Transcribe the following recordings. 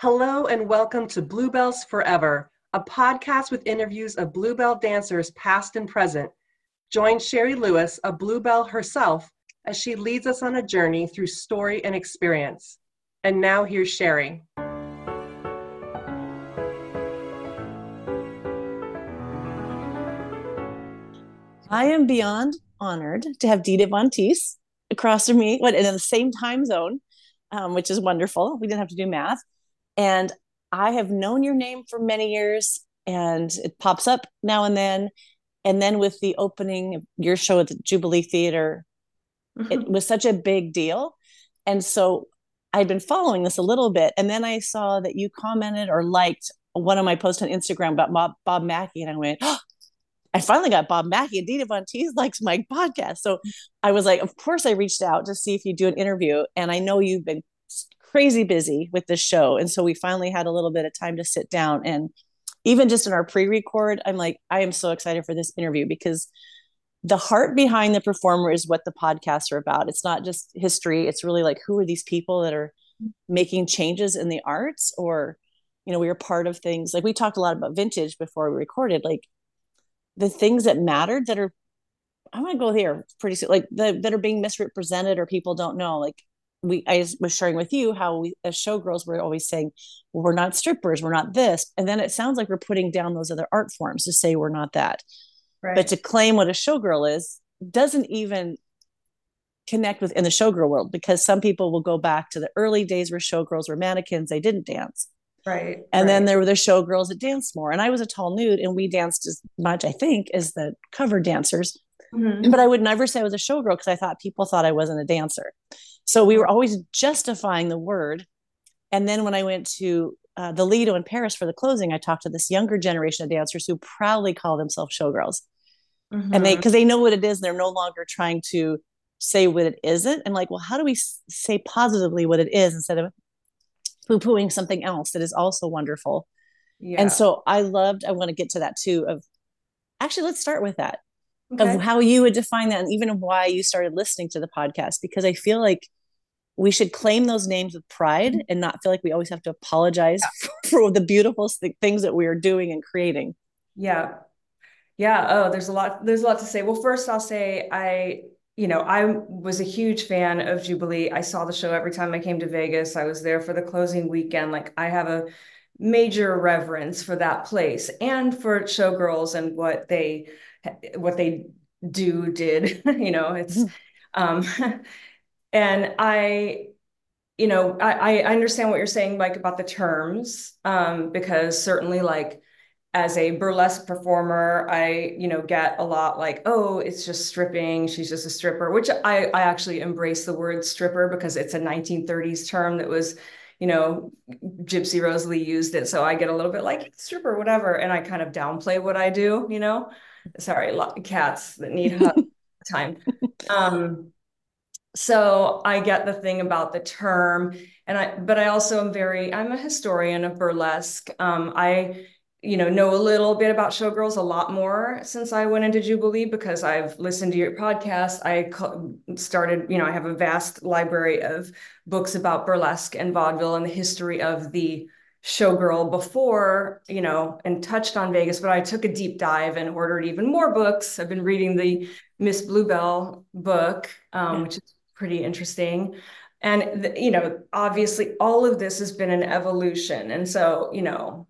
Hello and welcome to Bluebells Forever, a podcast with interviews of Bluebell dancers past and present. Join Sherry Lewis, a Bluebell herself, as she leads us on a journey through story and experience. And now here's Sherry. I am beyond honored to have Dita Von Teese across from me, what in the same time zone, um, which is wonderful. We didn't have to do math. And I have known your name for many years and it pops up now and then. And then with the opening of your show at the Jubilee Theater, mm-hmm. it was such a big deal. And so I'd been following this a little bit. And then I saw that you commented or liked one of my posts on Instagram about Bob, Bob Mackie. And I went, oh, I finally got Bob Mackie and Dita Von Teese likes my podcast. So I was like, of course I reached out to see if you do an interview. And I know you've been crazy busy with this show. And so we finally had a little bit of time to sit down. And even just in our pre record, I'm like, I am so excited for this interview because the heart behind the performer is what the podcasts are about. It's not just history, it's really like, who are these people that are making changes in the arts or you know we were part of things like we talked a lot about vintage before we recorded like the things that mattered that are i'm to go here pretty soon like the, that are being misrepresented or people don't know like we I was sharing with you how we as showgirls we're always saying well, we're not strippers, we're not this, and then it sounds like we're putting down those other art forms to say we're not that. Right. But to claim what a showgirl is doesn't even connect with in the showgirl world because some people will go back to the early days where showgirls were mannequins, they didn't dance. Right. And right. then there were the showgirls that danced more. And I was a tall nude and we danced as much, I think, as the cover dancers. Mm-hmm. But I would never say I was a showgirl because I thought people thought I wasn't a dancer. So we were always justifying the word. And then when I went to uh, the Lido in Paris for the closing, I talked to this younger generation of dancers who proudly call themselves showgirls. Mm-hmm. And they, because they know what it is, they're no longer trying to say what it isn't. And like, well, how do we say positively what it is instead of poo pooing something else that is also wonderful? Yeah. And so I loved, I want to get to that too. Of actually, let's start with that okay. of how you would define that and even why you started listening to the podcast, because I feel like we should claim those names with pride mm-hmm. and not feel like we always have to apologize yeah. for the beautiful things that we are doing and creating. Yeah. Yeah. Oh, there's a lot, there's a lot to say. Well, first I'll say I, you know, I was a huge fan of Jubilee. I saw the show every time I came to Vegas. I was there for the closing weekend. Like I have a major reverence for that place and for showgirls and what they what they do did, you know, it's um and I, you know, I, I understand what you're saying, Mike, about the terms, um, because certainly like as a burlesque performer, I, you know, get a lot like, oh, it's just stripping. She's just a stripper, which I, I actually embrace the word stripper because it's a 1930s term that was, you know, Gypsy Rose Lee used it. So I get a little bit like stripper, whatever. And I kind of downplay what I do, you know, sorry, cats that need time. Um, so I get the thing about the term, and I, but I also am very, I'm a historian of burlesque. Um, I, you know, know a little bit about showgirls, a lot more since I went into Jubilee because I've listened to your podcast. I started, you know, I have a vast library of books about burlesque and vaudeville and the history of the showgirl before, you know, and touched on Vegas, but I took a deep dive and ordered even more books. I've been reading the Miss Bluebell book, um, yeah. which is pretty interesting. And, you know, obviously all of this has been an evolution. And so, you know,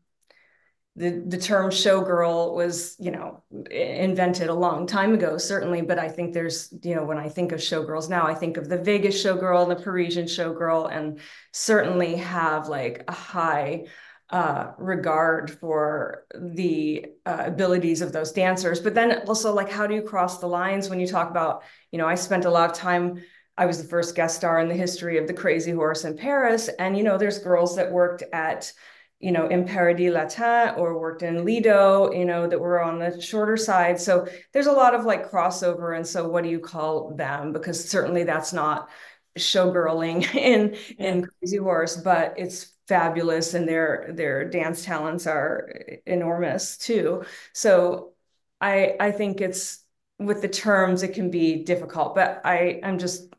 the, the term showgirl was, you know, invented a long time ago, certainly. But I think there's, you know, when I think of showgirls now, I think of the Vegas showgirl and the Parisian showgirl, and certainly have like a high uh, regard for the uh, abilities of those dancers. But then also, like, how do you cross the lines when you talk about, you know, I spent a lot of time. I was the first guest star in the history of the Crazy Horse in Paris, and you know, there's girls that worked at you know, in Paradis Latin or worked in Lido, you know, that were on the shorter side. So there's a lot of like crossover. And so what do you call them? Because certainly that's not showgirling in yeah. in Crazy Horse, but it's fabulous and their their dance talents are enormous too. So I I think it's with the terms it can be difficult, but I I'm just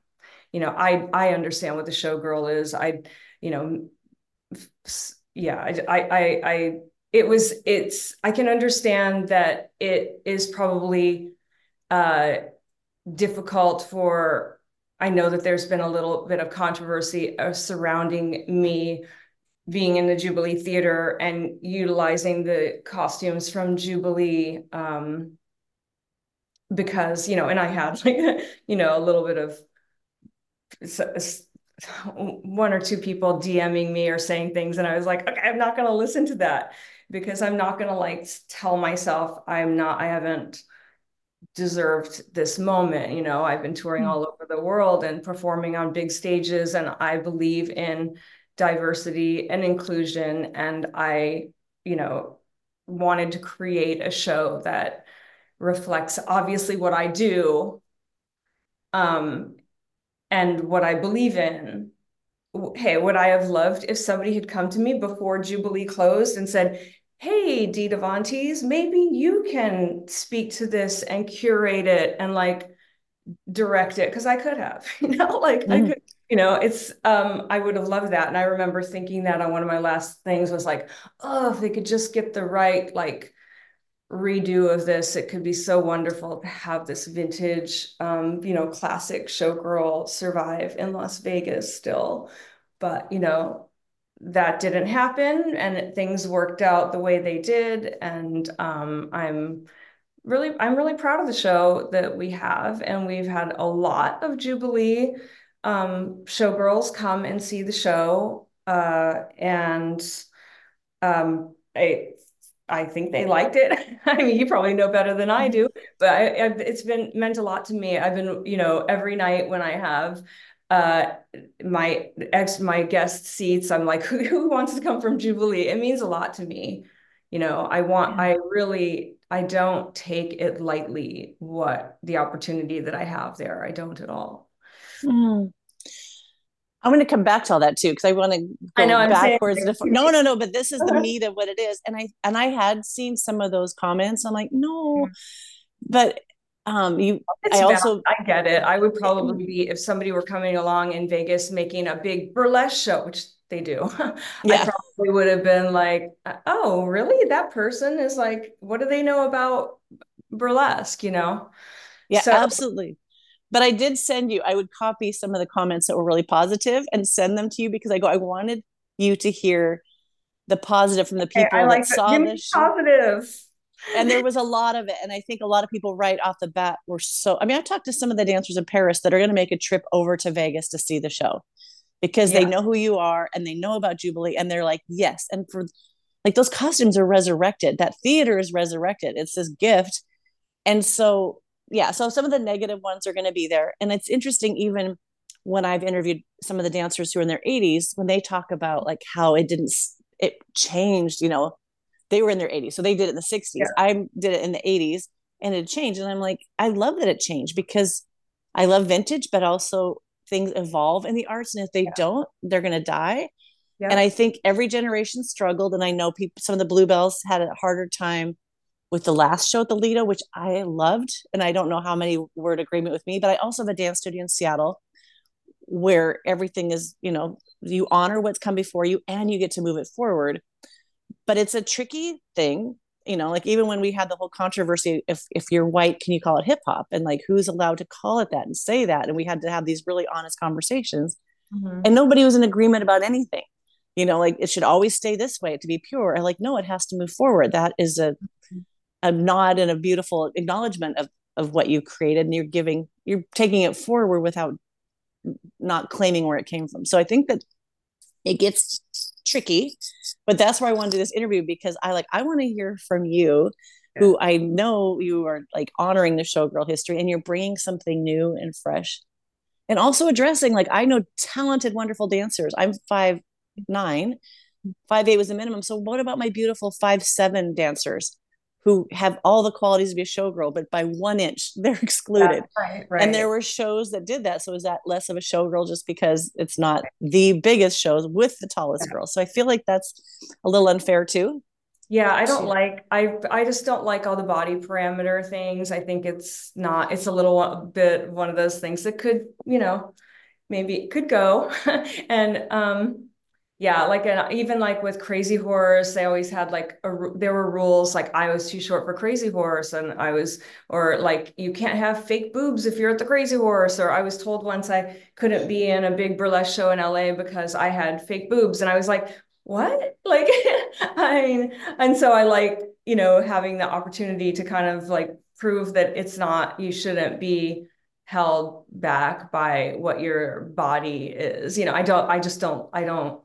you know I I understand what the showgirl is. I you know yeah, I, I, I, it was, it's, I can understand that it is probably uh, difficult for, I know that there's been a little bit of controversy uh, surrounding me being in the Jubilee Theater and utilizing the costumes from Jubilee. Um, because, you know, and I had like, you know, a little bit of one or two people DMing me or saying things. And I was like, okay, I'm not going to listen to that because I'm not going to like tell myself I'm not, I haven't deserved this moment. You know, I've been touring mm-hmm. all over the world and performing on big stages, and I believe in diversity and inclusion. And I, you know, wanted to create a show that reflects obviously what I do um, and what I believe in. Hey, would I have loved if somebody had come to me before Jubilee closed and said, Hey, Dita Von Teese, maybe you can speak to this and curate it and like direct it? Because I could have, you know, like mm. I could, you know, it's um, I would have loved that. And I remember thinking that on one of my last things was like, oh, if they could just get the right like redo of this, it could be so wonderful to have this vintage, um, you know, classic showgirl survive in Las Vegas still. But, you know, that didn't happen and things worked out the way they did. And um, I'm really, I'm really proud of the show that we have. And we've had a lot of Jubilee um, showgirls come and see the show. Uh, and um, I I think they liked it. I mean, you probably know better than I do, but I, it's been meant a lot to me. I've been, you know, every night when I have uh my ex my guest seats, I'm like, who, who wants to come from Jubilee? It means a lot to me. You know, I want, yeah. I really, I don't take it lightly what the opportunity that I have there. I don't at all. Mm. I'm going to come back to all that too because I want to go I know, backwards. To, no, no, no. But this is the meat of what it is, and I and I had seen some of those comments. I'm like, no, but um, you. It's I also I get it. I would probably be if somebody were coming along in Vegas making a big burlesque show, which they do. Yeah. I probably would have been like, oh, really? That person is like, what do they know about burlesque? You know? Yeah, so, absolutely but I did send you, I would copy some of the comments that were really positive and send them to you because I go, I wanted you to hear the positive from the people okay, like that saw this positive. and there was a lot of it. And I think a lot of people right off the bat were so I mean, I talked to some of the dancers in Paris that are going to make a trip over to Vegas to see the show because yeah. they know who you are and they know about Jubilee and they're like, yes. And for like those costumes are resurrected. That theater is resurrected. It's this gift. And so yeah, so some of the negative ones are going to be there. And it's interesting, even when I've interviewed some of the dancers who are in their 80s, when they talk about like how it didn't, it changed, you know, they were in their 80s. So they did it in the 60s. Yeah. I did it in the 80s and it changed. And I'm like, I love that it changed because I love vintage, but also things evolve in the arts. And if they yeah. don't, they're going to die. Yeah. And I think every generation struggled. And I know people, some of the Bluebells had a harder time with the last show at the Lido, which I loved. And I don't know how many were in agreement with me, but I also have a dance studio in Seattle where everything is, you know, you honor what's come before you and you get to move it forward. But it's a tricky thing, you know, like even when we had the whole controversy, if if you're white, can you call it hip hop? And like who's allowed to call it that and say that? And we had to have these really honest conversations. Mm-hmm. And nobody was in agreement about anything you know like it should always stay this way to be pure and like no it has to move forward that is a a nod and a beautiful acknowledgement of of what you created and you're giving you're taking it forward without not claiming where it came from. So i think that it gets tricky but that's why i want to do this interview because i like i want to hear from you yeah. who i know you are like honoring the showgirl history and you're bringing something new and fresh and also addressing like i know talented wonderful dancers. I'm five nine. Five eight was the minimum. So what about my beautiful five seven dancers who have all the qualities to be a showgirl, but by one inch they're excluded. Right, right. And there were shows that did that. So is that less of a showgirl just because it's not the biggest shows with the tallest yeah. girls? So I feel like that's a little unfair too. Yeah, I don't like I I just don't like all the body parameter things. I think it's not it's a little bit one of those things that could, you know, maybe it could go. and um yeah, like an, even like with Crazy Horse, they always had like a, there were rules like I was too short for Crazy Horse, and I was or like you can't have fake boobs if you're at the Crazy Horse, or I was told once I couldn't be in a big burlesque show in LA because I had fake boobs, and I was like, what? Like, I mean, and so I like you know having the opportunity to kind of like prove that it's not you shouldn't be held back by what your body is. You know, I don't. I just don't. I don't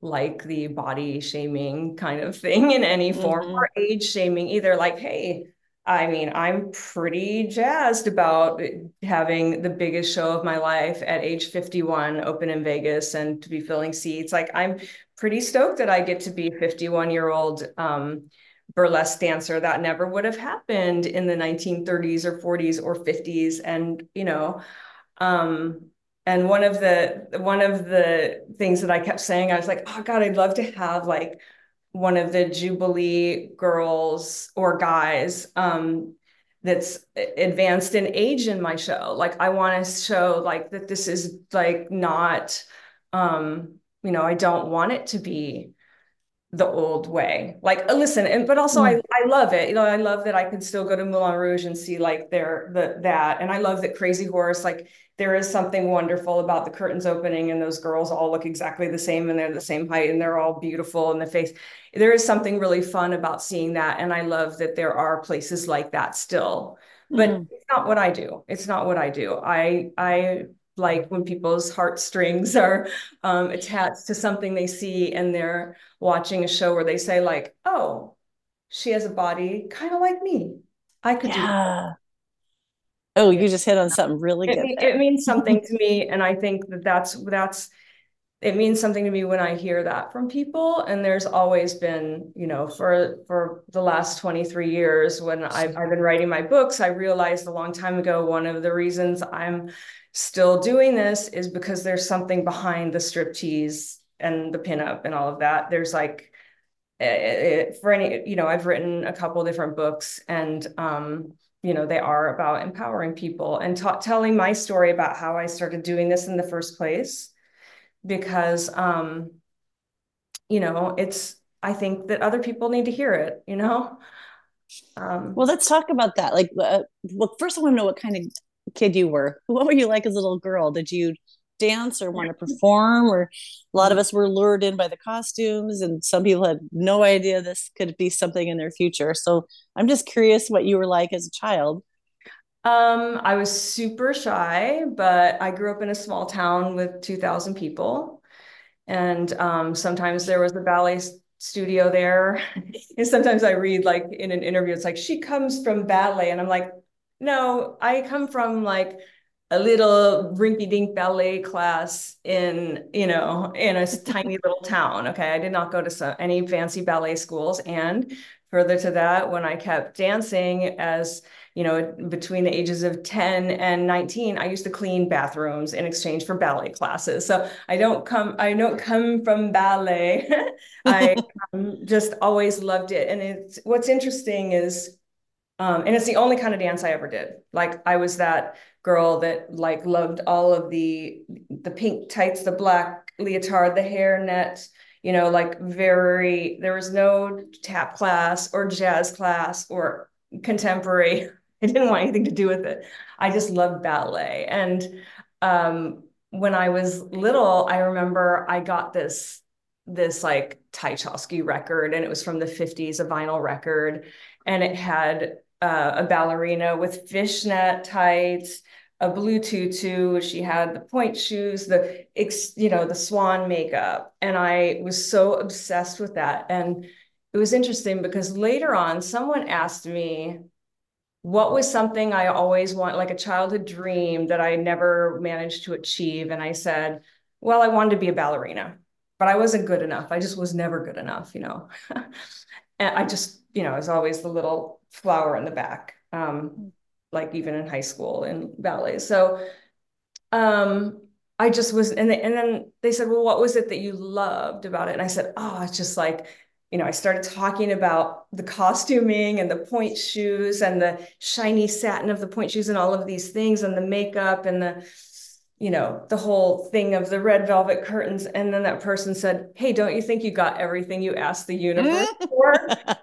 like the body shaming kind of thing in any form mm-hmm. or age shaming either. Like, hey, I mean, I'm pretty jazzed about having the biggest show of my life at age 51 open in Vegas and to be filling seats. Like, I'm pretty stoked that I get to be 51 year old um, burlesque dancer. That never would have happened in the 1930s or 40s or 50s. And, you know, um, and one of the one of the things that I kept saying, I was like, oh God, I'd love to have like one of the Jubilee girls or guys um, that's advanced in age in my show. Like I want to show like that this is like not um, you know, I don't want it to be the old way. Like, uh, listen, and but also mm. I I love it. You know, I love that I can still go to Moulin Rouge and see like their the that, and I love that Crazy Horse. Like, there is something wonderful about the curtains opening and those girls all look exactly the same and they're the same height and they're all beautiful in the face. There is something really fun about seeing that, and I love that there are places like that still. But mm. it's not what I do. It's not what I do. I I like when people's heartstrings are um, attached to something they see and they're watching a show where they say like oh she has a body kind of like me. I could yeah. do oh you just hit on something really it, good it, it means something to me and i think that that's that's it means something to me when i hear that from people and there's always been you know for for the last 23 years when I've, I've been writing my books i realized a long time ago one of the reasons i'm still doing this is because there's something behind the striptease and the pinup and all of that. There's like, it, eh, it, eh, for any, you know, I've written a couple different books and, um, you know, they are about empowering people and ta- telling my story about how I started doing this in the first place. Because, um, you know, it's, I think that other people need to hear it, you know? Um, well, let's talk about that. Like, uh, well, first I want to know what kind of kid you were. What were you like as a little girl? Did you dance or want to perform? Or a lot of us were lured in by the costumes, and some people had no idea this could be something in their future. So I'm just curious what you were like as a child. Um, I was super shy, but I grew up in a small town with 2,000 people. And um, sometimes there was a ballet studio there. and sometimes I read like in an interview, it's like, she comes from ballet. And I'm like, no, I come from like a little rinky-dink ballet class in, you know, in a tiny little town. Okay, I did not go to some, any fancy ballet schools, and further to that, when I kept dancing as you know, between the ages of 10 and 19, I used to clean bathrooms in exchange for ballet classes. So I don't come, I don't come from ballet. I um, just always loved it. And it's what's interesting is um, and it's the only kind of dance I ever did. Like I was that girl that like loved all of the the pink tights, the black leotard, the hair net, you know, like very there was no tap class or jazz class or contemporary. I didn't want anything to do with it. I just loved ballet. And um, when I was little, I remember I got this this like Tchaikovsky record and it was from the 50s, a vinyl record. And it had uh, a ballerina with fishnet tights, a blue tutu. She had the point shoes, the you know the swan makeup, and I was so obsessed with that. And it was interesting because later on, someone asked me what was something I always want, like a childhood dream that I never managed to achieve, and I said, well, I wanted to be a ballerina, but I wasn't good enough. I just was never good enough, you know. and I just, you know, I was always the little flower in the back, um, like even in high school in ballet. So um, I just was, and, they, and then they said, well, what was it that you loved about it? And I said, oh, it's just like, you know, I started talking about the costuming and the point shoes and the shiny satin of the point shoes and all of these things and the makeup and the, you know, the whole thing of the red velvet curtains. And then that person said, Hey, don't you think you got everything you asked the universe for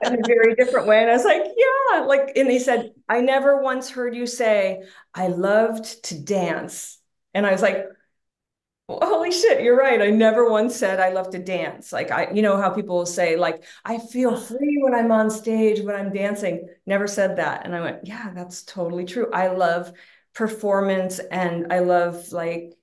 in a very different way? And I was like, Yeah. Like, and they said, I never once heard you say, I loved to dance. And I was like, well, holy shit, you're right. I never once said I love to dance. Like I, you know how people will say, like, I feel free when I'm on stage, when I'm dancing. Never said that. And I went, yeah, that's totally true. I love performance and I love like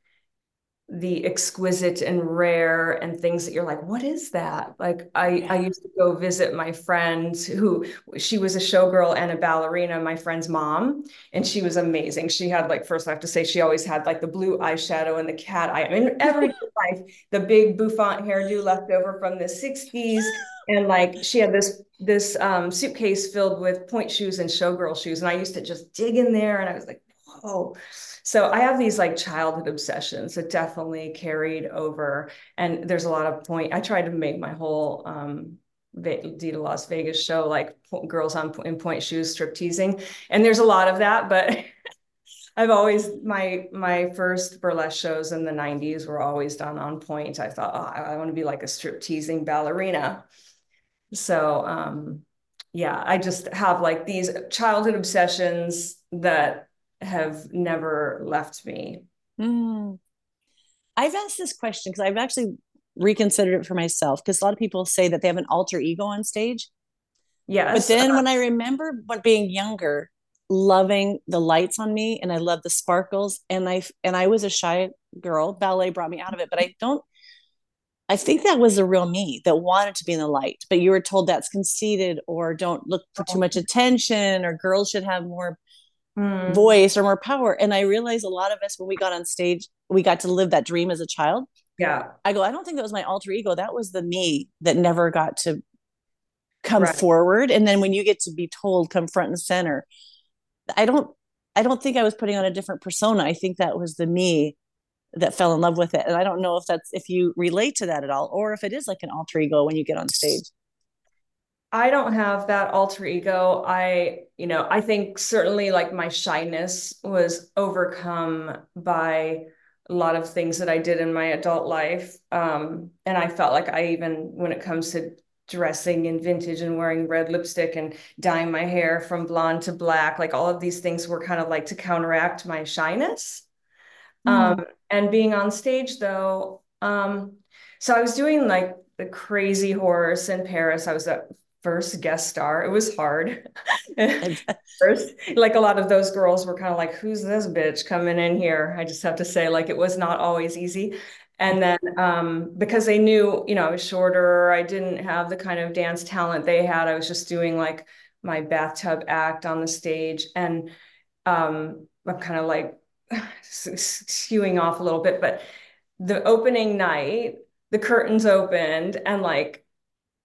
the exquisite and rare and things that you're like what is that? Like i yeah. i used to go visit my friend who she was a showgirl and a ballerina my friend's mom and she was amazing. She had like first i have to say she always had like the blue eyeshadow and the cat eye. I mean every life the big bouffant hairdo left over from the 60s and like she had this this um, suitcase filled with point shoes and showgirl shoes and i used to just dig in there and i was like whoa so I have these like childhood obsessions that definitely carried over. And there's a lot of point. I tried to make my whole um, Diva Las Vegas show like girls on in point shoes strip teasing, and there's a lot of that. But I've always my my first burlesque shows in the '90s were always done on point. I thought, oh, I, I want to be like a strip teasing ballerina. So um, yeah, I just have like these childhood obsessions that have never left me. Mm. I've asked this question because I've actually reconsidered it for myself because a lot of people say that they have an alter ego on stage. Yes. But then when I remember when being younger, loving the lights on me and I love the sparkles and I and I was a shy girl. Ballet brought me out of it, but I don't I think that was the real me that wanted to be in the light, but you were told that's conceited or don't look for too much attention or girls should have more mm. voice or more power. And I realized a lot of us, when we got on stage, we got to live that dream as a child. Yeah. I go, I don't think that was my alter ego. That was the me that never got to come right. forward. And then when you get to be told, come front and center, I don't, I don't think I was putting on a different persona. I think that was the me that fell in love with it. And I don't know if that's, if you relate to that at all, or if it is like an alter ego when you get on stage. I don't have that alter ego. I, you know, I think certainly like my shyness was overcome by a lot of things that I did in my adult life. Um, and I felt like I even, when it comes to dressing in vintage and wearing red lipstick and dyeing my hair from blonde to black, like all of these things were kind of like to counteract my shyness. Mm. Um, and being on stage though, um, so I was doing like the crazy horse in Paris. I was at first guest star. It was hard. first, like a lot of those girls were kind of like, who's this bitch coming in here? I just have to say, like, it was not always easy. And then um, because they knew, you know, I was shorter, I didn't have the kind of dance talent they had. I was just doing like my bathtub act on the stage. And um, I'm kind of like skewing off a little bit, but the opening night, the curtains opened and like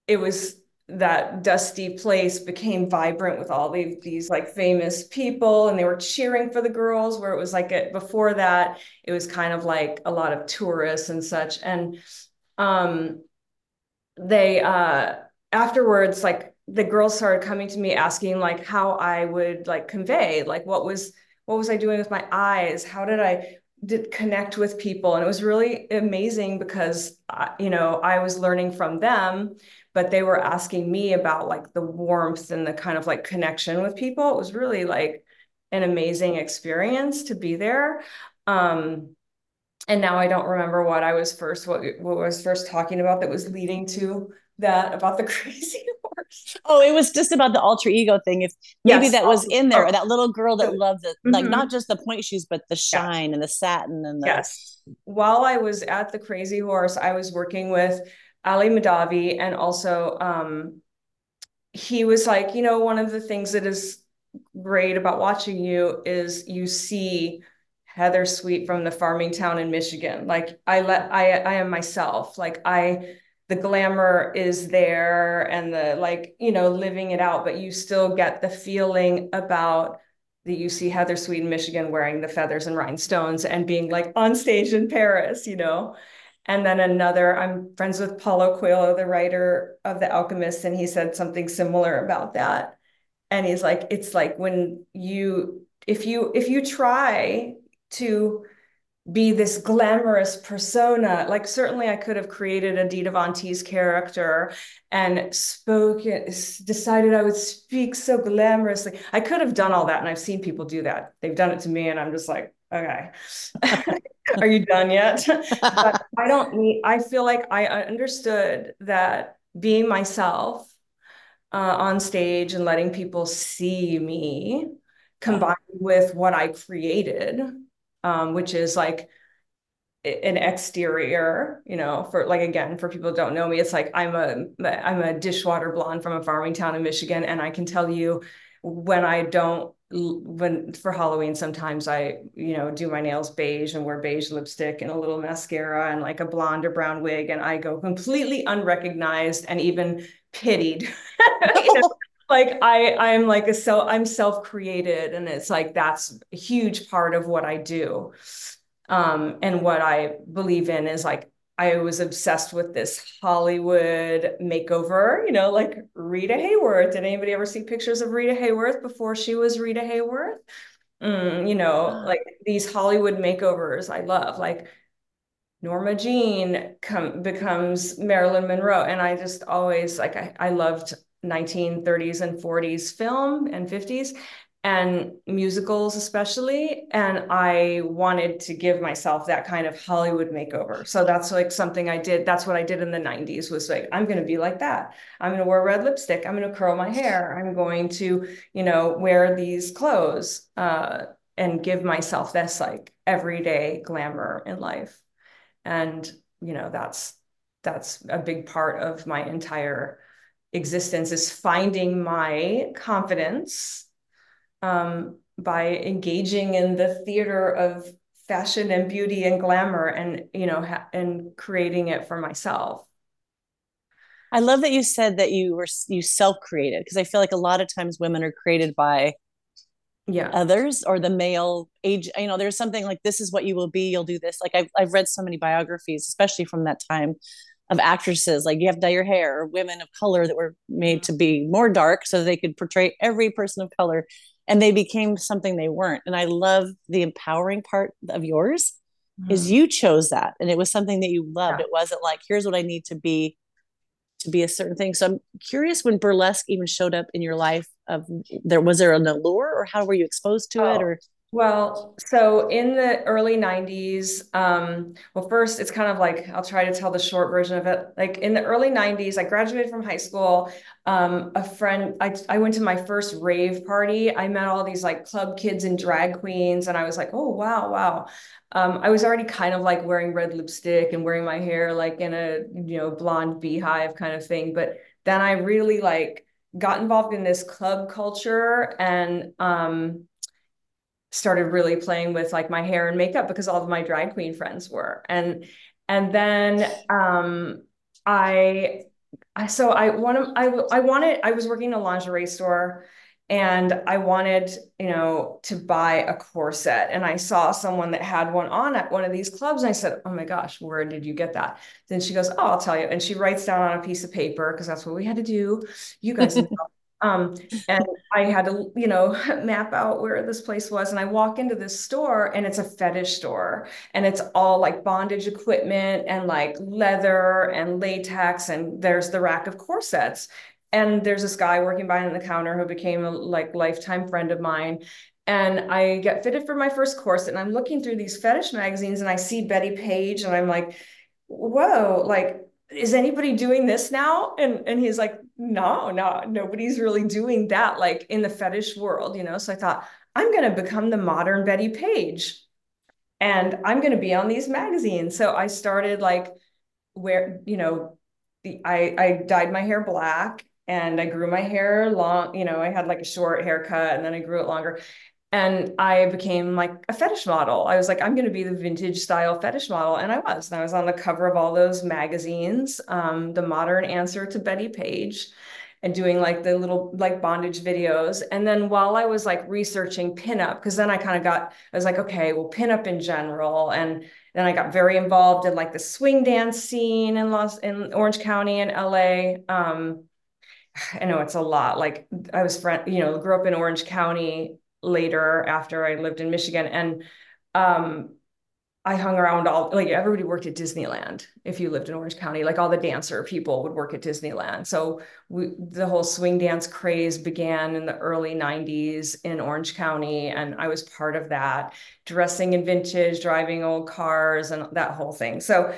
it was that dusty place became vibrant with all these, these like famous people and they were cheering for the girls where it was like it before that it was kind of like a lot of tourists and such. And um they uh afterwards like the girls started coming to me asking like how I would like convey like what was what was I doing with my eyes? How did I did connect with people and it was really amazing because uh, you know I was learning from them but they were asking me about like the warmth and the kind of like connection with people. It was really like an amazing experience to be there. Um, and now I don't remember what I was first what what was first talking about that was leading to that about the crazy. Oh, it was just about the alter ego thing. If maybe yes. that was in there, oh. that little girl that loved it, mm-hmm. like not just the point shoes, but the shine yeah. and the satin and the yes. While I was at the crazy horse, I was working with Ali Mahdavi, and also um, he was like, you know, one of the things that is great about watching you is you see Heather Sweet from the farming town in Michigan. Like I let I I am myself. Like I the glamour is there and the like, you know, living it out, but you still get the feeling about that you see Heather Sweet in Michigan wearing the feathers and rhinestones and being like on stage in Paris, you know. And then another, I'm friends with Paulo Coelho, the writer of The Alchemist, and he said something similar about that. And he's like, it's like when you, if you, if you try to be this glamorous persona. Like certainly I could have created a Dita Von Teese character and spoke decided I would speak so glamorously. I could have done all that and I've seen people do that. They've done it to me and I'm just like, okay. Are you done yet? but I don't need I feel like I understood that being myself uh, on stage and letting people see me combined with what I created um, which is like an exterior, you know, for like again, for people don't know me, it's like I'm a I'm a dishwater blonde from a farming town in Michigan, and I can tell you when I don't when for Halloween sometimes I you know do my nails beige and wear beige lipstick and a little mascara and like a blonde or brown wig and I go completely unrecognized and even pitied. you know? Like I I'm like a self I'm self-created and it's like that's a huge part of what I do. Um, and what I believe in is like I was obsessed with this Hollywood makeover, you know, like Rita Hayworth. Did anybody ever see pictures of Rita Hayworth before she was Rita Hayworth? Mm, you know, like these Hollywood makeovers I love. Like Norma Jean come becomes Marilyn Monroe. And I just always like I, I loved 1930s and 40s film and 50s and musicals especially and i wanted to give myself that kind of hollywood makeover. So that's like something i did that's what i did in the 90s was like i'm going to be like that. I'm going to wear red lipstick. I'm going to curl my hair. I'm going to you know wear these clothes uh, and give myself this like everyday glamour in life. And you know that's that's a big part of my entire existence is finding my confidence um, by engaging in the theater of fashion and beauty and glamour and you know and creating it for myself. I love that you said that you were you self-created because i feel like a lot of times women are created by yeah. others or the male age you know there's something like this is what you will be you'll do this. Like I've, I've read so many biographies especially from that time of actresses like you have to dye your hair or women of color that were made to be more dark so they could portray every person of color and they became something they weren't and i love the empowering part of yours mm-hmm. is you chose that and it was something that you loved yeah. it wasn't like here's what i need to be to be a certain thing so i'm curious when burlesque even showed up in your life of there was there an allure or how were you exposed to oh. it or well, so in the early 90s, um, well, first, it's kind of like I'll try to tell the short version of it. Like in the early 90s, I graduated from high school. Um, a friend, I, I went to my first rave party. I met all these like club kids and drag queens, and I was like, oh, wow, wow. Um, I was already kind of like wearing red lipstick and wearing my hair like in a, you know, blonde beehive kind of thing. But then I really like got involved in this club culture and, um, started really playing with like my hair and makeup because all of my drag queen friends were and and then um i i so i want to i i wanted i was working in a lingerie store and I wanted, you know, to buy a corset. And I saw someone that had one on at one of these clubs. And I said, Oh my gosh, where did you get that? Then she goes, Oh, I'll tell you. And she writes down on a piece of paper because that's what we had to do. You guys um, and I had to, you know, map out where this place was. And I walk into this store and it's a fetish store and it's all like bondage equipment and like leather and latex. And there's the rack of corsets. And there's this guy working behind the counter who became a like lifetime friend of mine. And I get fitted for my first corset and I'm looking through these fetish magazines and I see Bettie Page and I'm like, whoa, like is anybody doing this now? And and he's like, no, no, nobody's really doing that like in the fetish world, you know. So I thought, I'm gonna become the modern Bettie Page. And I'm gonna be on these magazines. So I started like where, you know, the, I I dyed my hair black and I grew my hair long, you know, I had like a short haircut and then I grew it longer and I became like a fetish model. I was like, I'm going to be the vintage style fetish model. And I was. And I was on the cover of all those magazines, um, the modern answer to Bettie Page, and doing like the little like bondage videos. And then while I was like researching pinup, because then I kind of got, I was like, okay, well, pinup in general. And then I got very involved in like the swing dance scene in Los in Orange County in LA. Um, I know it's a lot. Like I was friend, you know, grew up in Orange County later after I lived in Michigan. And um, I hung around all like everybody worked at Disneyland. If you lived in Orange County like all the dancer people would work at Disneyland. So we the whole swing dance craze began in the early 90s in Orange County and I was part of that dressing in vintage driving old cars and that whole thing. So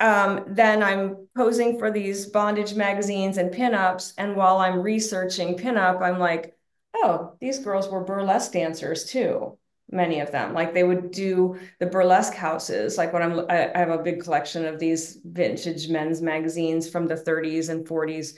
um, then I'm posing for these bondage magazines and pinups and while I'm researching pinup I'm like oh these girls were burlesque dancers too many of them. Like they would do the burlesque houses. Like when I'm, I, I have a big collection of these vintage men's magazines from the 30s and 40s.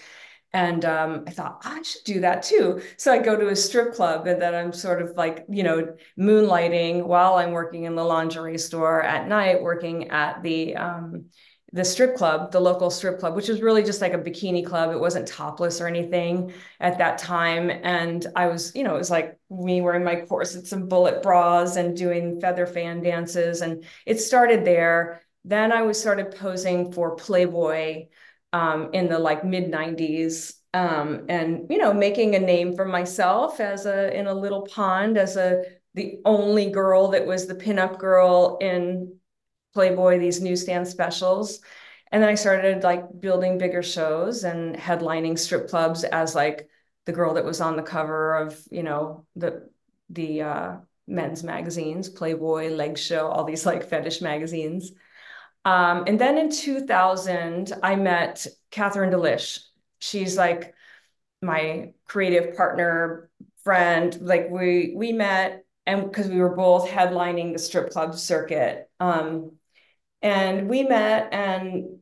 And um, I thought I should do that too. So I go to a strip club and then I'm sort of like, you know, moonlighting while I'm working in the lingerie store at night, working at the, um, the strip club, the local strip club, which was really just like a bikini club. It wasn't topless or anything at that time. And I was, you know, it was like me wearing my corsets and bullet bras and doing feather fan dances. And it started there. Then I was started posing for Playboy um, in the like mid 90s. Um, and you know, making a name for myself as a in a little pond as a the only girl that was the pinup girl in Playboy, these newsstand specials. And then I started like building bigger shows and headlining strip clubs as like the girl that was on the cover of, you know, the the uh, men's magazines, Playboy, Leg Show, all these like fetish magazines. Um, and then in 2000, I met Catherine D'Lish. She's like my creative partner, friend. Like we we met and because we were both headlining the strip club circuit. Um, and we met and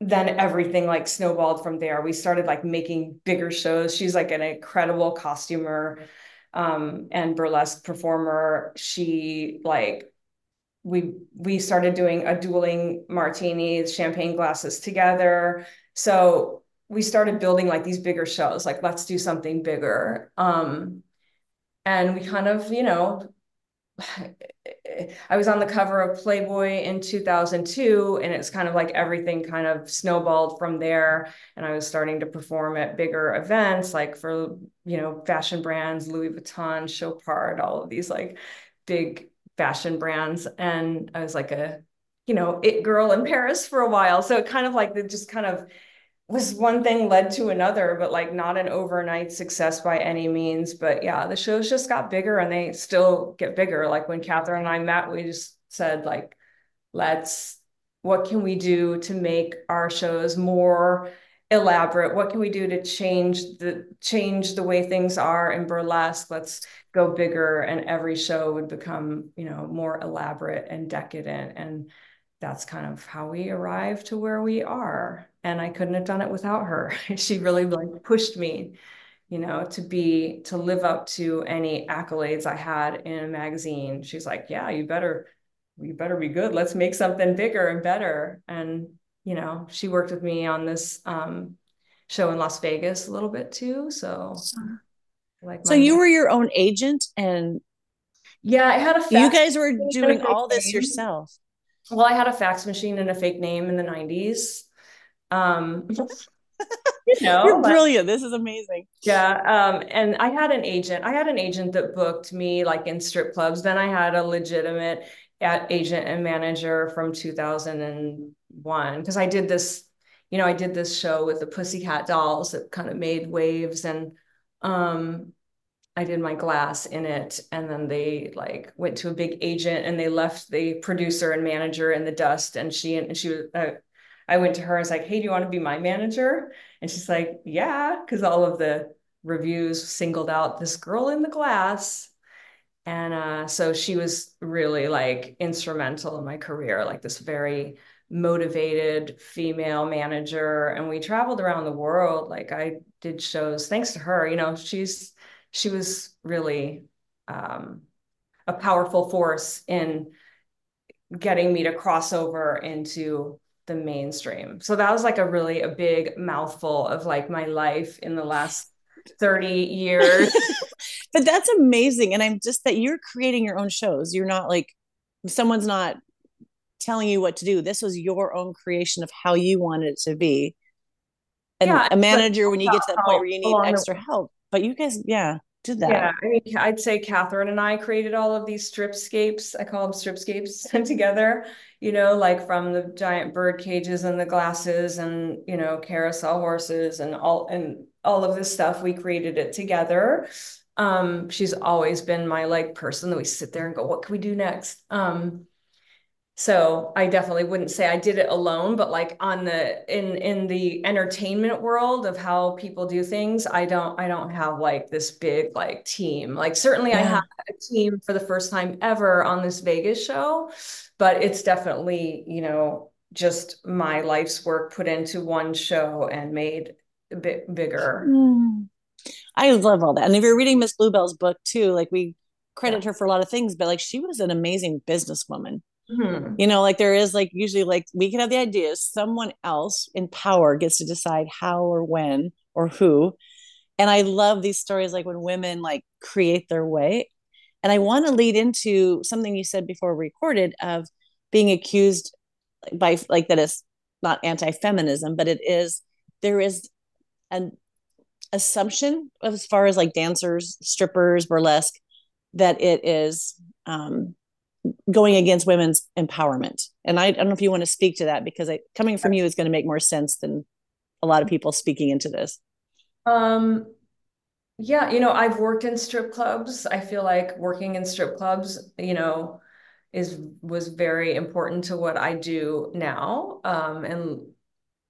then everything like snowballed from there. We started like making bigger shows. She's like an incredible costumer um, and burlesque performer. She like we we started doing a dueling martinis, champagne glasses together. So we started building like these bigger shows. Like let's do something bigger. Um, and we kind of you know I was on the cover of Playboy in 2002, and it's kind of like everything kind of snowballed from there. And I was starting to perform at bigger events, like for you know fashion brands, Louis Vuitton, Chopard, all of these like big fashion brands. And I was like a you know it girl in Paris for a while. So it kind of like it just kind of was one thing led to another, but like not an overnight success by any means. But yeah, the shows just got bigger and they still get bigger. Like when Catherine and I met, we just said like, let's, what can we do to make our shows more elaborate? What can we do to change the change the way things are in burlesque? Let's go bigger. And every show would become, you know, more elaborate and decadent. And that's kind of how we arrived to where we are and I couldn't have done it without her. she really like pushed me, you know, to be to live up to any accolades I had in a magazine. She's like, "Yeah, you better you better be good. Let's make something bigger and better." And you know, she worked with me on this um, show in Las Vegas a little bit too. So, like, so you were your own agent, and yeah, I had a. you guys were doing all this yourself. Well, I had a fax machine and a fake name in the '90s, um, you know, You're brilliant. This is amazing. Yeah. Um, and I had an agent. I had an agent that booked me like in strip clubs. Then I had a legitimate agent and manager from 2001 because I did this, you know, I did this show with the Pussycat Dolls that kind of made waves and um I did my glass in it and then they like went to a big agent and they left the producer and manager in the dust and she and she was uh, I went to her and was like, hey, do you want to be my manager? And she's like, yeah, because all of the reviews singled out this girl in the glass. And uh, so she was really like instrumental in my career, like this very motivated female manager. And we traveled around the world. Like I did shows thanks to her, you know, she's, she was really um, a powerful force in getting me to cross over into the mainstream. So that was like a really a big mouthful of like my life in the last 30 years. but that's amazing. And I'm just that you're creating your own shows. You're not like someone's not telling you what to do. This was your own creation of how you wanted it to be. And yeah, a manager when you get to that point where you need extra help. But you guys, yeah, did that? Yeah, I mean, I'd say Catherine and I created all of these stripscapes. I call them stripscapes together, you know, like from the giant bird cages and the glasses and, you know, carousel horses and all and all of this stuff. We created it together. Um, she's always been my like person that we sit there and go, what can we do next? Um, so I definitely wouldn't say I did it alone, but like on the in in the entertainment world of how people do things, I don't I don't have like this big like team. Like certainly yeah. I have a team for the first time ever on this Vegas show, but it's definitely, you know, just my life's work put into one show and made a bit bigger. Mm. I love all that. And if you're reading Miss Bluebell's book too, like we credit her for a lot of things, but like she was an amazing businesswoman. Mm-hmm. You know, like there is like usually like we can have the ideas, someone else in power gets to decide how or when or who. And I love these stories like when women like create their way. And I want to lead into something you said before recorded of being accused by like that is not anti-feminism, but it is there is an assumption as far as like dancers, strippers, burlesque, that it is um going against women's empowerment. And I, I don't know if you want to speak to that because I, coming from you is going to make more sense than a lot of people speaking into this. Um, yeah, you know, I've worked in strip clubs. I feel like working in strip clubs, you know, is was very important to what I do now. Um, and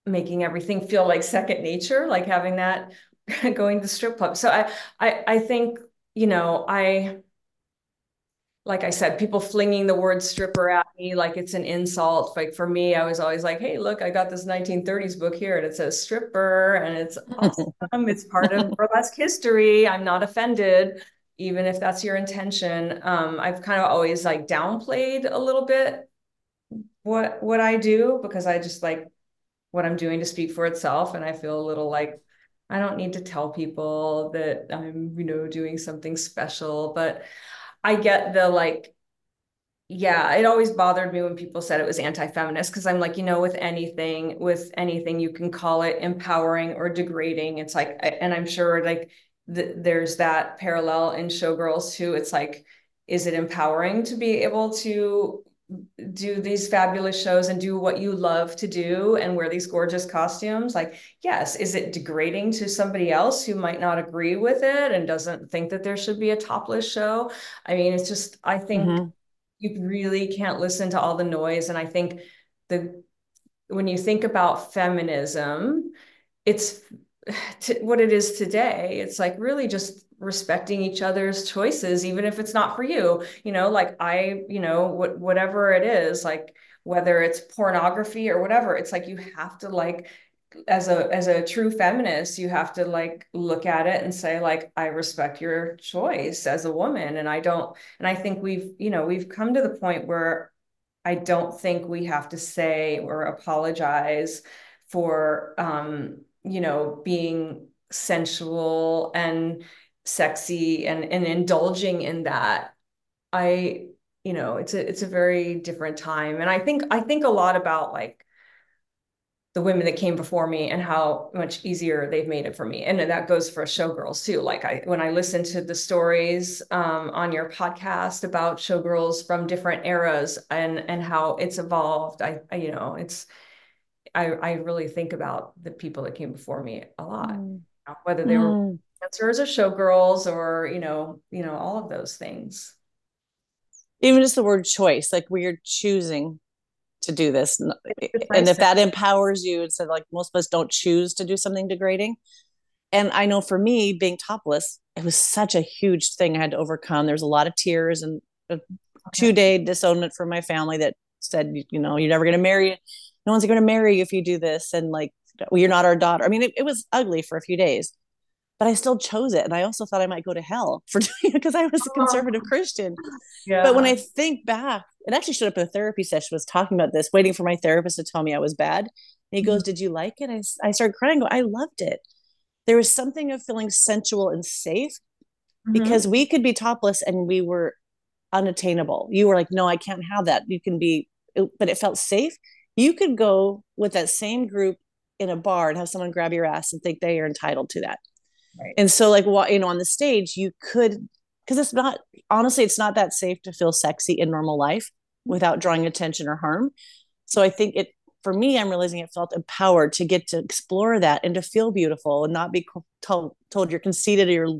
making everything feel like second nature, like having that going to strip club. So I, I, I think, you know, I like I said, people flinging the word stripper at me like it's an insult. Like for me, I was always like, hey, look, I got this 1930s book here and it says stripper and it's awesome. it's part of burlesque history. I'm not offended, even if that's your intention. Um, I've kind of always like downplayed a little bit what what I do because I just like what I'm doing to speak for itself. And I feel a little like I don't need to tell people that I'm, you know, doing something special. But I get the like, yeah, it always bothered me when people said it was anti-feminist because I'm like, you know, with anything, with anything, you can call it empowering or degrading. It's like, and I'm sure like th- there's that parallel in showgirls too. It's like, is it empowering to be able to do these fabulous shows and do what you love to do and wear these gorgeous costumes like yes is it degrading to somebody else who might not agree with it and doesn't think that there should be a topless show i mean it's just i think mm-hmm. you really can't listen to all the noise and i think the when you think about feminism it's what it is today it's like really just respecting each other's choices even if it's not for you. You know like i you know what whatever it is like whether it's pornography or whatever it's like you have to like as a as a true feminist you have to like look at it and say like i respect your choice as a woman. And i don't and i think we've you know we've come to the point where i don't think we have to say or apologize for um you know being sensual and sexy and and indulging in that i you know it's a it's a very different time and i think i think a lot about like the women that came before me and how much easier they've made it for me and that goes for showgirls too like i when i listen to the stories um, on your podcast about showgirls from different eras and and how it's evolved i, I you know it's I, I really think about the people that came before me a lot, mm. whether they mm. Dancers or showgirls or you know you know all of those things. Even just the word choice like we're choosing to do this. And if that empowers you instead like most of us don't choose to do something degrading. And i know for me being topless it was such a huge thing i had to overcome. There's a lot of tears and a okay. two day disownment from my family that said you know you're never going to marry no one's going to marry you if you do this. And like well, you're not our daughter. I mean it, it was ugly for a few days but I still chose it. And I also thought I might go to hell for doing it because I was a conservative oh. Christian. Yeah. But when I think back, it actually showed up in a therapy session, was talking about this, waiting for my therapist to tell me I was bad. And he goes, mm-hmm. Did you like it? I, I started crying. I, go, I loved it. There was something of feeling sensual and safe mm-hmm. because we could be topless and we were unattainable. You were like, No, I can't have that. You can be, but it felt safe. You could go with that same group in a bar and have someone grab your ass and think they are entitled to that Right. And so, like, what you know, on the stage, you could because it's not honestly, it's not that safe to feel sexy in normal life without drawing attention or harm. So I think it for me, I'm realizing it felt empowered to get to explore that and to feel beautiful and not be told told you're conceited or you're,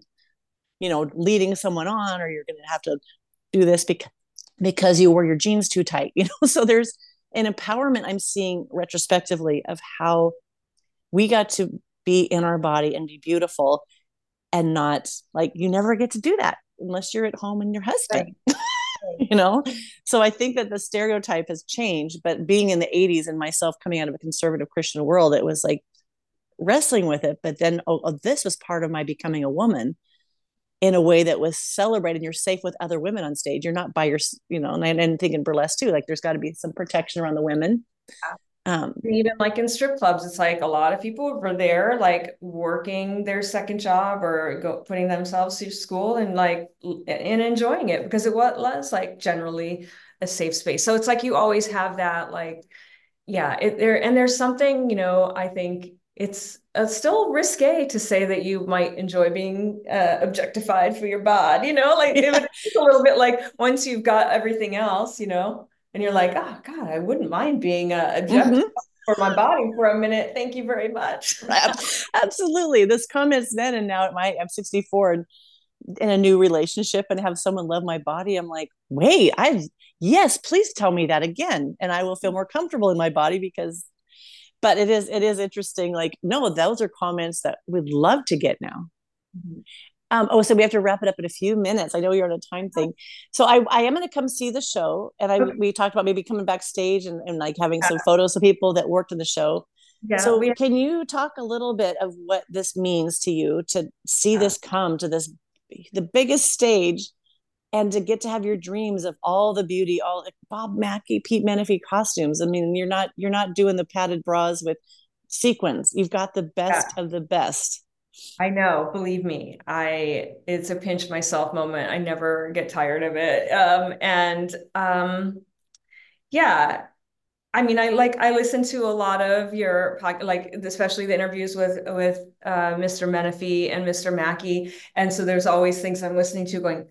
you know, leading someone on or you're going to have to do this because because you wore your jeans too tight. You know, so there's an empowerment I'm seeing retrospectively of how we got to be in our body and be beautiful and not like you never get to do that unless you're at home and your husband right. you know? So i think that the stereotype has changed but being in the 80s and myself coming out of a conservative christian world it was like wrestling with it but then oh, oh this was part of my becoming a woman in a way that was celebrated. You're safe with other women on stage. You're not by your you know and, and thinking burlesque too like there's got to be some protection around the women um, even like in strip clubs, it's like a lot of people were there, like working their second job or go, putting themselves through school and like and enjoying it because it was like generally a safe space. So it's like you always have that, like, yeah, it, there and there's something, you know, I think it's uh, still risque to say that you might enjoy being uh, objectified for your bod, you know, like yeah. a little bit like once you've got everything else, you know and you're like, oh God, I wouldn't mind being a, a mm-hmm. for my body for a minute. Thank you very much. Absolutely. This comments then and now at my I'm 64 and in a new relationship and have someone love my body. I'm like, wait, I yes, please tell me that again. And I will feel more comfortable in my body because but it is it is interesting. Like, no, those are comments that we'd love to get now. Mm-hmm. Um, oh, so we have to wrap it up in a few minutes. I know you're on a time thing. So I, I am going to come see the show. And I, we talked about maybe coming backstage and, and like having some photos of people that worked in the show. Yeah, so we, can you talk a little bit of what this means to you to see yeah. this come to this, the biggest stage and to get to have your dreams of all the beauty, all like Bob Mackie, Pete Menefee costumes. I mean, you're not, you're not doing the padded bras with sequins. You've got the best yeah. of the best I know, believe me, I it's a pinch myself moment. I never get tired of it. Um, and um, yeah, I mean, I like I listen to a lot of your like especially the interviews with with uh, Mr. Menefee and Mr. Mackie, and so there's always things I'm listening to going,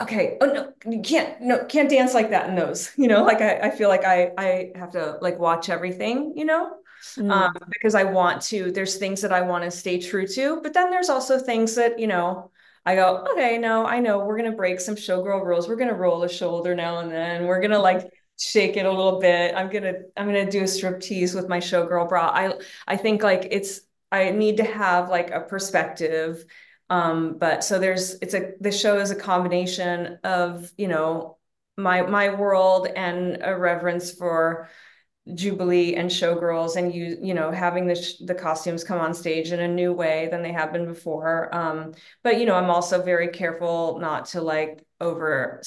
okay, oh no, you can't no can't dance like that in those, you know, like I, I feel like I I have to like watch everything, you know mm. um, because I want to. There's things that I want to stay true to, but then there's also things that you know. I go, okay, no, I know we're gonna break some showgirl rules. We're gonna roll a shoulder now and then. We're gonna like shake it a little bit. I'm gonna I'm gonna do a strip tease with my showgirl bra. I I think like it's I need to have like a perspective. Um, but so there's it's a the show is a combination of you know my my world and a reverence for Jubilee and Showgirls and you you know having the the costumes come on stage in a new way than they have been before. Um, but you know I'm also very careful not to like over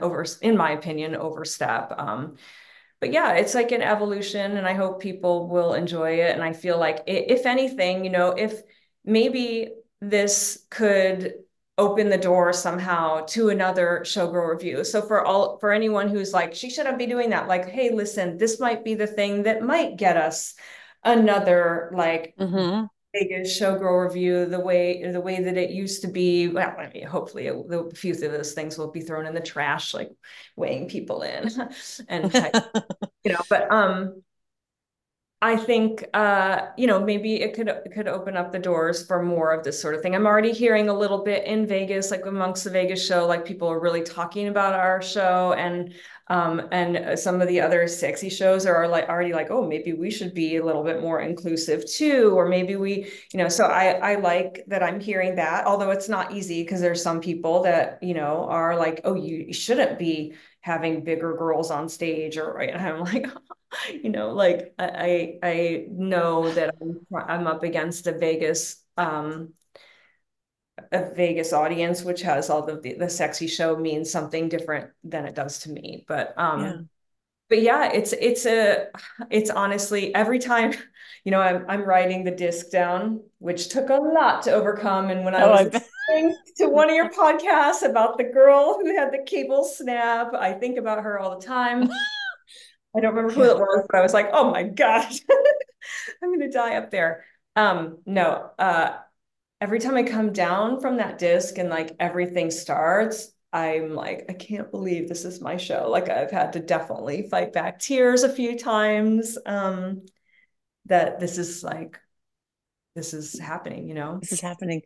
over in my opinion overstep. Um, but yeah, it's like an evolution, and I hope people will enjoy it. And I feel like if anything, you know, if maybe this could open the door somehow to another showgirl revue. So for all for anyone who's like, she shouldn't be doing that, like, hey, listen, this might be the thing that might get us another like mm-hmm. Vegas showgirl revue the way the way that it used to be. Well, I mean, hopefully it, a few of those things will be thrown in the trash, like weighing people in and you know, but um I think uh, you know maybe it could it could open up the doors for more of this sort of thing. I'm already hearing a little bit in Vegas, like amongst the Vegas show, like people are really talking about our show, and um, and some of the other sexy shows are like already like, oh, maybe we should be a little bit more inclusive too, or maybe we, you know. So I I like that I'm hearing that, although it's not easy because there's some people that you know are like, oh, you shouldn't be having bigger girls on stage, or and I'm like. you know, like I I know that I'm I'm up against a Vegas um a Vegas audience, which has all the the sexy show means something different than it does to me. But um yeah. but yeah, it's it's a it's honestly every time, you know, I'm I'm writing the disc down, which took a lot to overcome. And when I oh, was listening to one of your podcasts about the girl who had the cable snap, I think about her all the time. I don't remember who it was, but I was like, oh my gosh, I'm gonna die up there. Um, no, uh, every time I come down from that disc and like everything starts, I'm like, I can't believe this is my show. Like I've had to definitely fight back tears a few times. Um, that this is like, this is happening, you know? This is happening.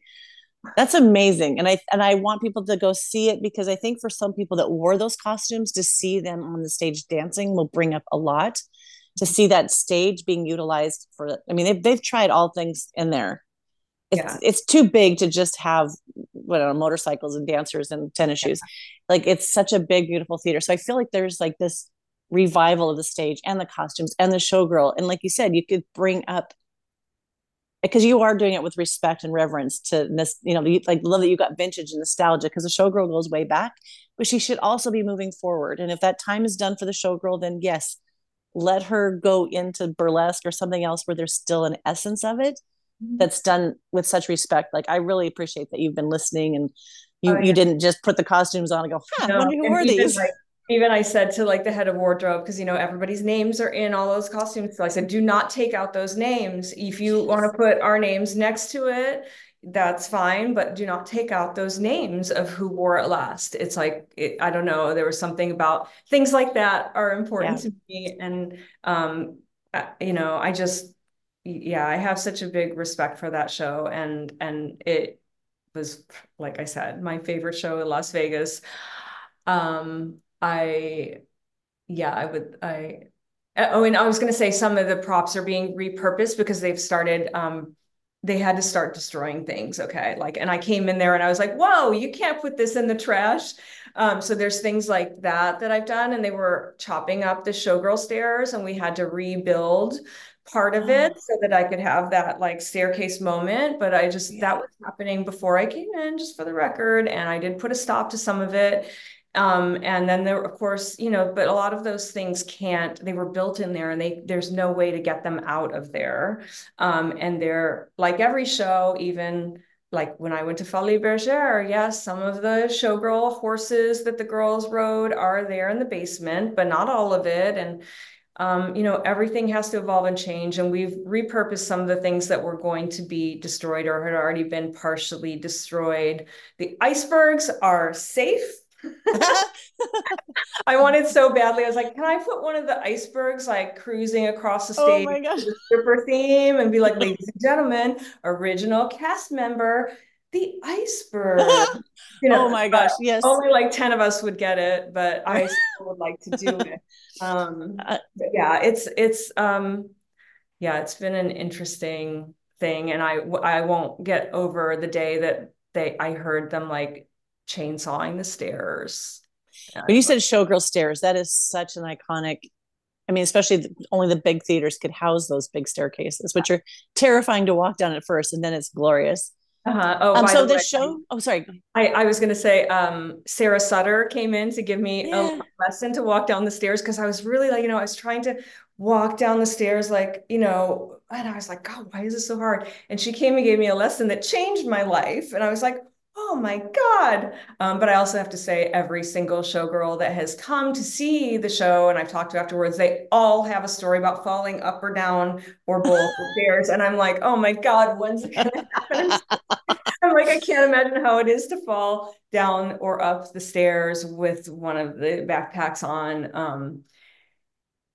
That's amazing. And I and I want people to go see it because I think for some people that wore those costumes to see them on the stage dancing will bring up a lot. To see that stage being utilized for I mean they've they've tried all things in there it's, yeah. it's too big to just have what know, motorcycles and dancers and tennis shoes like it's such a big beautiful theater so i feel like there's like this revival of the stage and the costumes and the showgirl and like you said you could bring up because you are doing it with respect and reverence to this you know like love that you got vintage and nostalgia because the showgirl goes way back but she should also be moving forward and if that time is done for the showgirl then yes let her go into burlesque or something else where there's still an essence of it Mm-hmm. that's done with such respect. Like I really appreciate that you've been listening and you oh, yeah. you didn't just put the costumes on and go, huh, no, wonder who wore these. Like, even I said to like the head of wardrobe, because you know everybody's names are in all those costumes. So I said, do not take out those names. If you want to put our names next to it, that's fine, but do not take out those names of who wore it last. It's like it, I don't know. There was something about things like that are important yeah. to me, and um, you know, I just yeah, I have such a big respect for that show and and it was like I said, my favorite show in Las Vegas. Um I yeah, I would I oh and I was going to say some of the props are being repurposed because they've started um they had to start destroying things okay like and i came in there and i was like whoa you can't put this in the trash um, so there's things like that that i've done and they were chopping up the showgirl stairs and we had to rebuild part of it so that I could have that like staircase moment. But I just, yeah. that was happening before I came in, just for the record. And I did put a stop to some of it. Um, and then there, of course, you know, but a lot of those things can't, they were built in there and they, there's no way to get them out of there. Um, and they're like every show, even like when I went to Folies Bergère, yes, some of the showgirl horses that the girls rode are there in the basement, but not all of it. And, um, you know, everything has to evolve and change. And we've repurposed some of the things that were going to be destroyed or had already been partially destroyed. The icebergs are safe. I wanted so badly. I was like, can I put one of the icebergs like cruising across the stage oh with the stripper theme and be like, ladies and gentlemen, original cast member, the iceberg. You know, oh my gosh, yes. Only like 10 of us would get it, but I still would like to do it. Um, uh, yeah, it's it's um, yeah, it's been an interesting thing, and I I won't get over the day that they I heard them like chainsawing the stairs. When you said showgirl stairs, that is such an iconic. I mean, especially the, only the big theaters could house those big staircases, which are terrifying to walk down at first, and then it's glorious. Uh-huh. Oh, um, so the, the show. Oh, sorry. I, I was going to say, um, Sarah Sutter came in to give me yeah. a lesson to walk down the stairs because I was really like, you know, I was trying to walk down the stairs, like, you know, and I was like, God, why is this so hard? And she came and gave me a lesson that changed my life, and I was like, oh my God. Um, but I also have to say, every single showgirl that has come to see the show, and I've talked to afterwards, they all have a story about falling up or down or both stairs. And I'm like, oh my God, when's it going to happen? I'm like, I can't imagine how it is to fall down or up the stairs with one of the backpacks on. Um,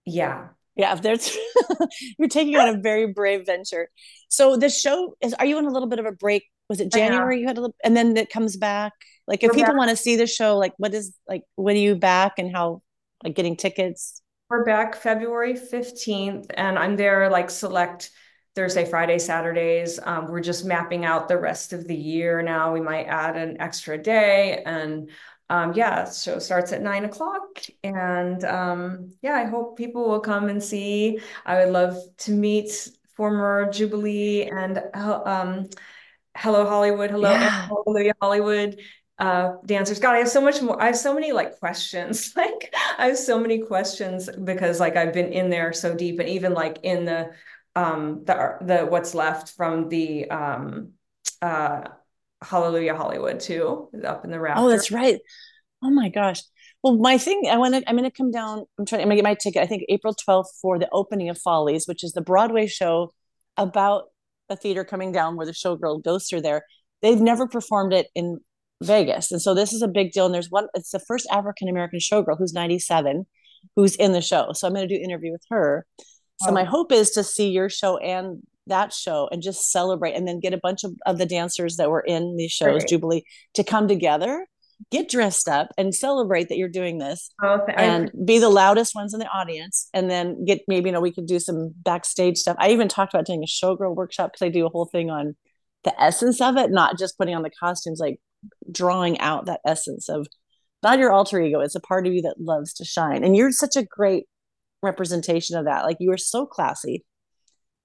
yeah. Yeah, there's you're taking on a very brave venture. So the show is are you on a little bit of a break was it January you had a little, and then it comes back. Like if We're people want to see the show, like what is like when are you back and how like getting tickets? We're back February 15th and I'm there like select Thursday, Friday, Saturdays. Um, we're just mapping out the rest of the year now. We might add an extra day and um, yeah, show starts at nine o'clock. And um, yeah, I hope people will come and see. I would love to meet former Jubilee and uh, um, Hello Hollywood, hello yeah. Hallelujah Hollywood uh, dancers. God, I have so much more. I have so many like questions. like I have so many questions because like I've been in there so deep, and even like in the um the the what's left from the um uh Hallelujah Hollywood too, up in the rafters. Oh, that's right. Oh my gosh. Well, my thing, I want to, I'm going to come down. I'm trying, I'm going to get my ticket. I think April 12th for the opening of Follies, which is the Broadway show about a theater coming down where the showgirl goes through there. They've never performed it in Vegas. And so this is a big deal. And there's one, it's the first African American showgirl who's 97 who's in the show. So I'm going to do interview with her. So oh. my hope is to see your show and that show and just celebrate and then get a bunch of, of the dancers that were in these shows, right. Jubilee, to come together, get dressed up and celebrate that you're doing this oh, and be the loudest ones in the audience. And then get maybe, you know, we could do some backstage stuff. I even talked about doing a showgirl workshop because I do a whole thing on the essence of it, not just putting on the costumes, like drawing out that essence of not your alter ego it's a part of you that loves to shine and you're such a great representation of that like you are so classy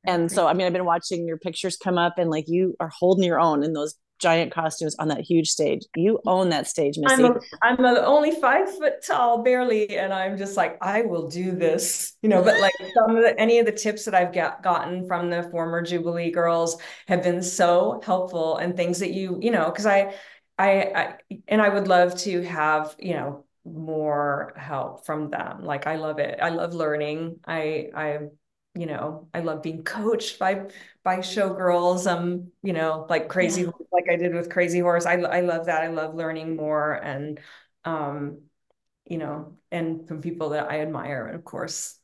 and so i mean i've been watching your pictures come up and like you are holding your own in those giant costumes on that huge stage you own that stage missy i'm, a, I'm a, only five foot tall barely and i'm just like i will do this you know but like some of the any of the tips that i've got, gotten from the former jubilee girls have been so helpful and things that you you know because i I, I and I would love to have, you know, more help from them. Like I love it. I love learning. I I you know, I love being coached by by showgirls. Um, you know, like crazy yeah. like I did with Crazy Horse. I I love that. I love learning more and um, you know, and from people that I admire. And of course,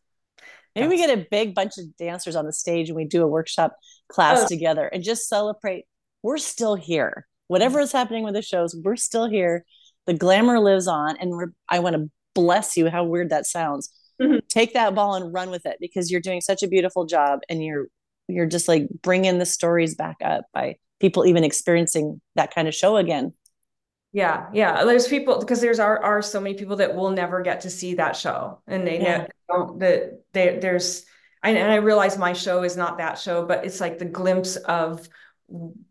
Maybe we get a big bunch of dancers on the stage and we do a workshop class oh. together and just celebrate. We're still here whatever is happening with the shows, we're still here. The glamour lives on, and we're. I want to bless you. How weird that sounds. Mm-hmm. Take that ball and run with it because you're doing such a beautiful job, and you're you're just like bringing the stories back up by people even experiencing that kind of show again. Yeah, yeah. There's people because there's are are so many people that will never get to see that show, and they yeah. don't. That they, there's, and I realize my show is not that show, but it's like the glimpse of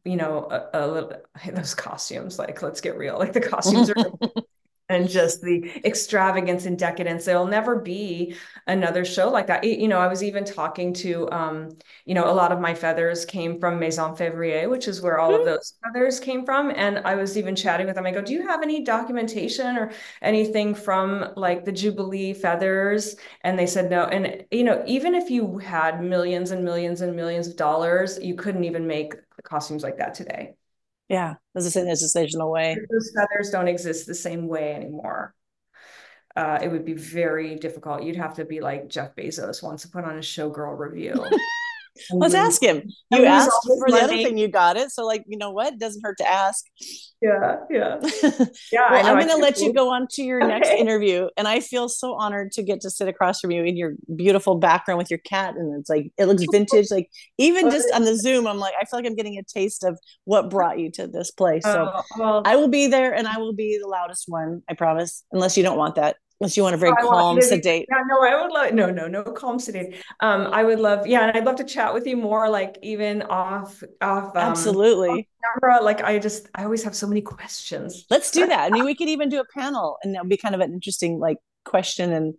you know, a, a little those costumes, like let's get real, like the costumes are and just the extravagance and decadence. There'll never be another show like that. You know, I was even talking to, um, you know, a lot of my feathers came from Maison Février, which is where all mm-hmm. of those feathers came from. And I was even chatting with them. I go, do you have any documentation or anything from like the Jubilee feathers? And they said no. And, you know, even if you had millions and millions and millions of dollars, you couldn't even make costumes like that today. Yeah, as I said, there's there's no way. Those feathers don't exist the same way anymore. Uh, it would be very difficult. You'd have to be like Jeff Bezos wants to put on a showgirl revue. Let's ask him. You asked for the other thing, you got it. So, like, you know what? It doesn't hurt to ask. Yeah, yeah, yeah. well, I'm going to let you go on to your okay. next interview, and I feel so honored to get to sit across from you in your beautiful background with your cat, and it's like it looks vintage. Like even just on the Zoom, I'm like, I feel like I'm getting a taste of what brought you to this place. So oh, well, I will be there, and I will be the loudest one. I promise, unless you don't want that unless you want a very oh, calm, sedate. Yeah, no, I would love no, no, no calm, sedate. Um, I would love, yeah, and I'd love to chat with you more, like even off, off, um, absolutely. Off camera. Like I just, I always have so many questions. Let's do that. I mean, we could even do a panel, and that would be kind of an interesting like question and.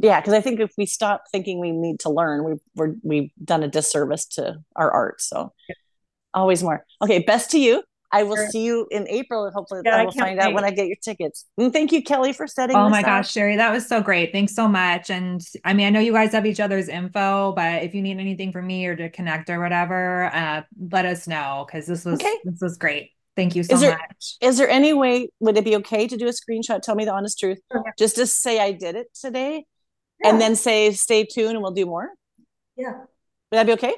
Yeah, because I think if we stop thinking we need to learn, we've we're, we've done a disservice to our art. So, always more. Okay, best to you. I will sure. see you in April and hopefully yeah, I will find wait. out when I get your tickets. And thank you, Kelly, for setting. Up. Oh my gosh, Sherry, that was so great. Thanks so much. And I mean, I know you guys have each other's info, but if you need anything from me or to connect or whatever, uh, let us know because this was okay. this was great. Thank you so is there, much. Is there any way would it be okay to do a screenshot? Tell me the honest truth. Okay. Just to say I did it today, yeah. and then say stay tuned and we'll do more. Yeah. Would that be okay?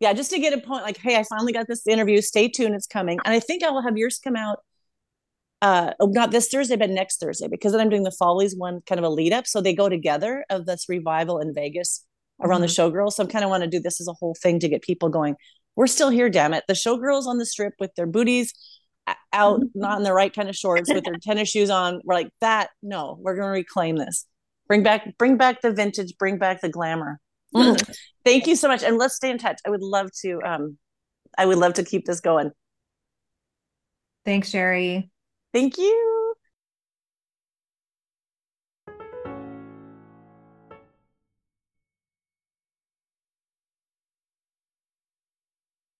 Yeah, just to get a point like, hey, I finally got this interview. Stay tuned, it's coming. And I think I will have yours come out uh oh, not this Thursday, but next Thursday, because then I'm doing the Follies one kind of a lead up. So they go together of this revival in Vegas around mm-hmm. the showgirls. So I kind of want to do this as a whole thing to get people going. We're still here, damn it. The showgirls on the strip with their booties out, not in the right kind of shorts, with their tennis shoes on. We're like that. No, we're gonna reclaim this. Bring back, bring back the vintage, bring back the glamour. Mm. Thank you so much. And let's stay in touch. I would love to um I would love to keep this going. Thanks, Sherry. Thank you.